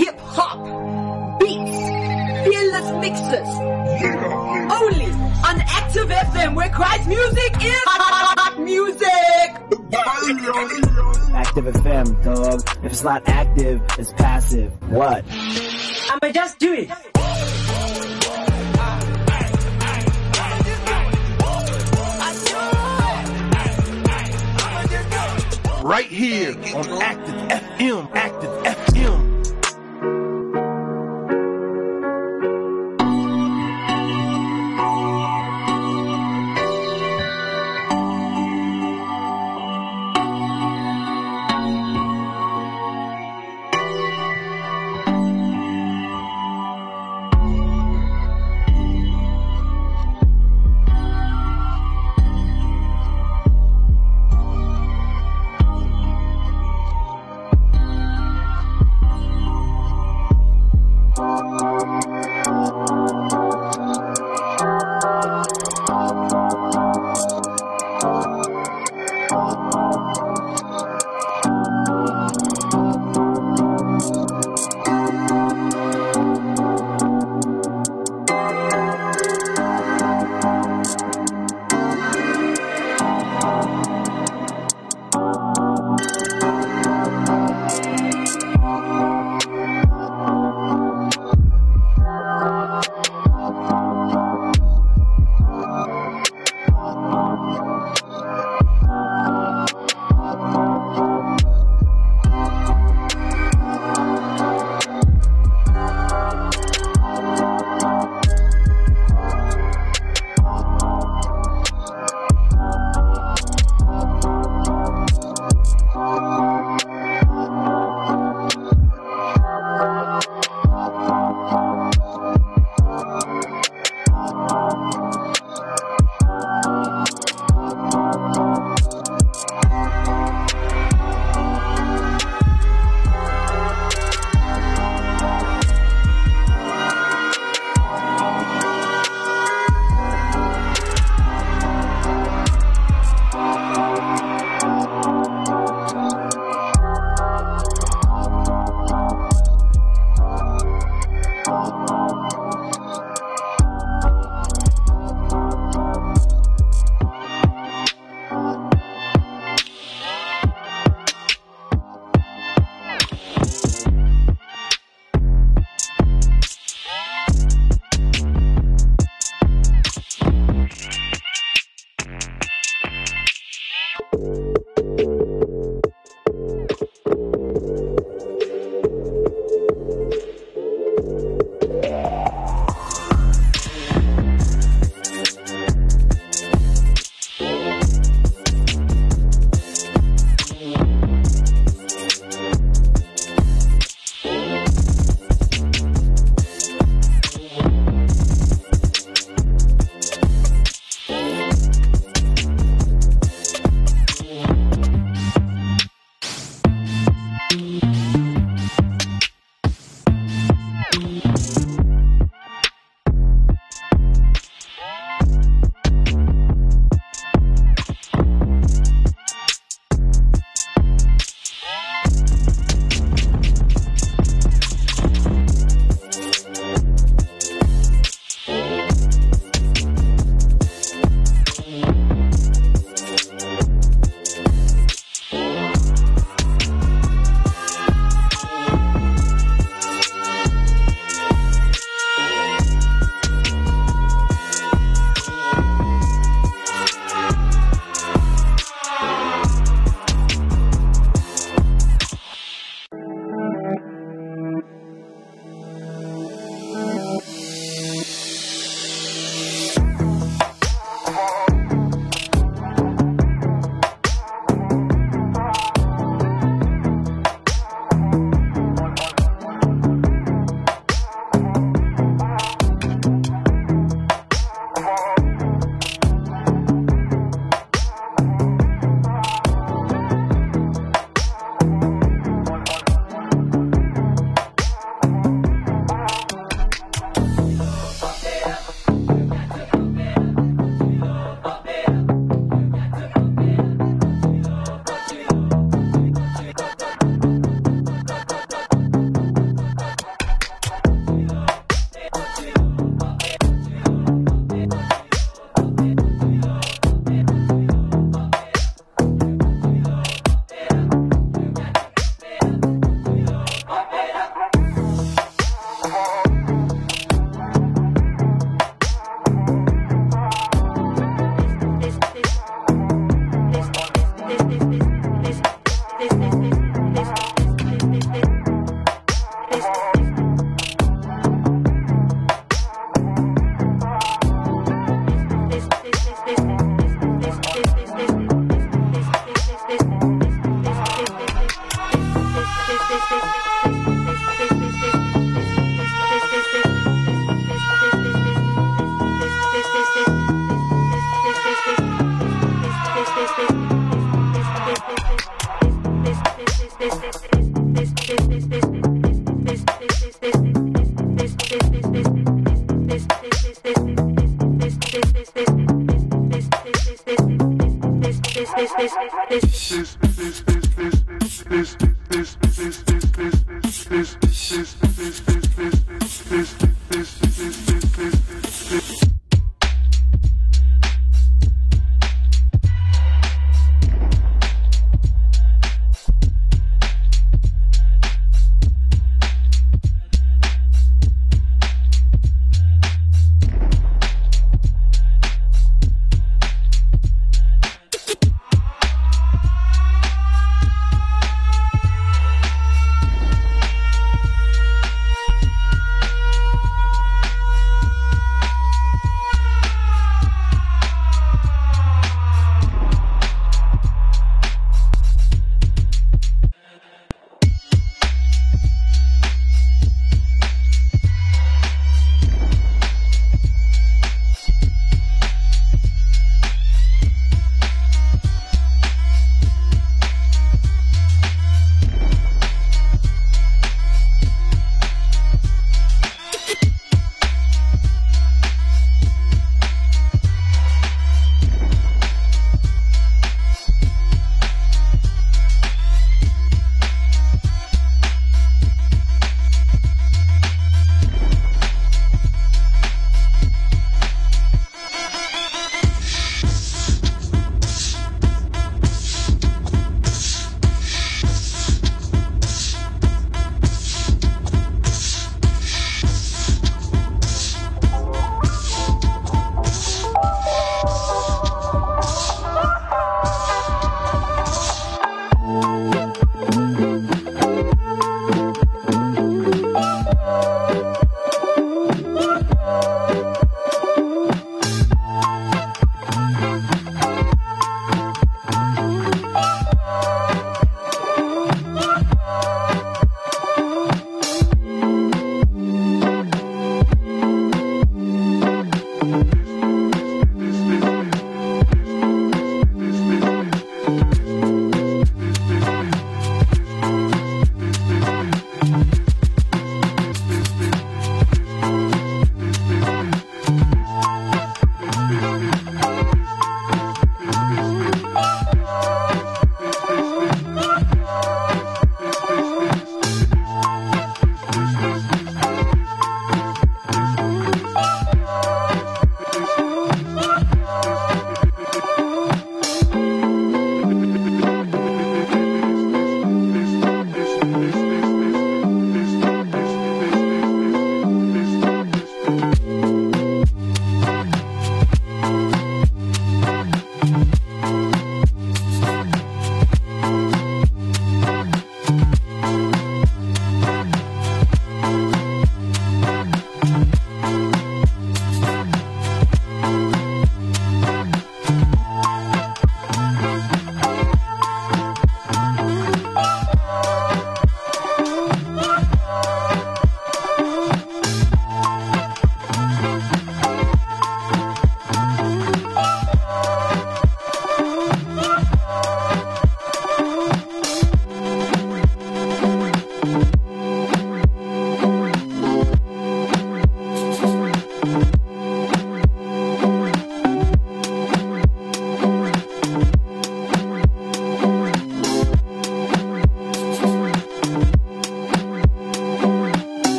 hip hop, beats, fearless mixes. Only on Active FM where Christ music is hot music. Active FM, dog. If it's not active, it's passive. What? I'ma just do it. right here on Active FM. Active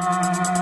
Música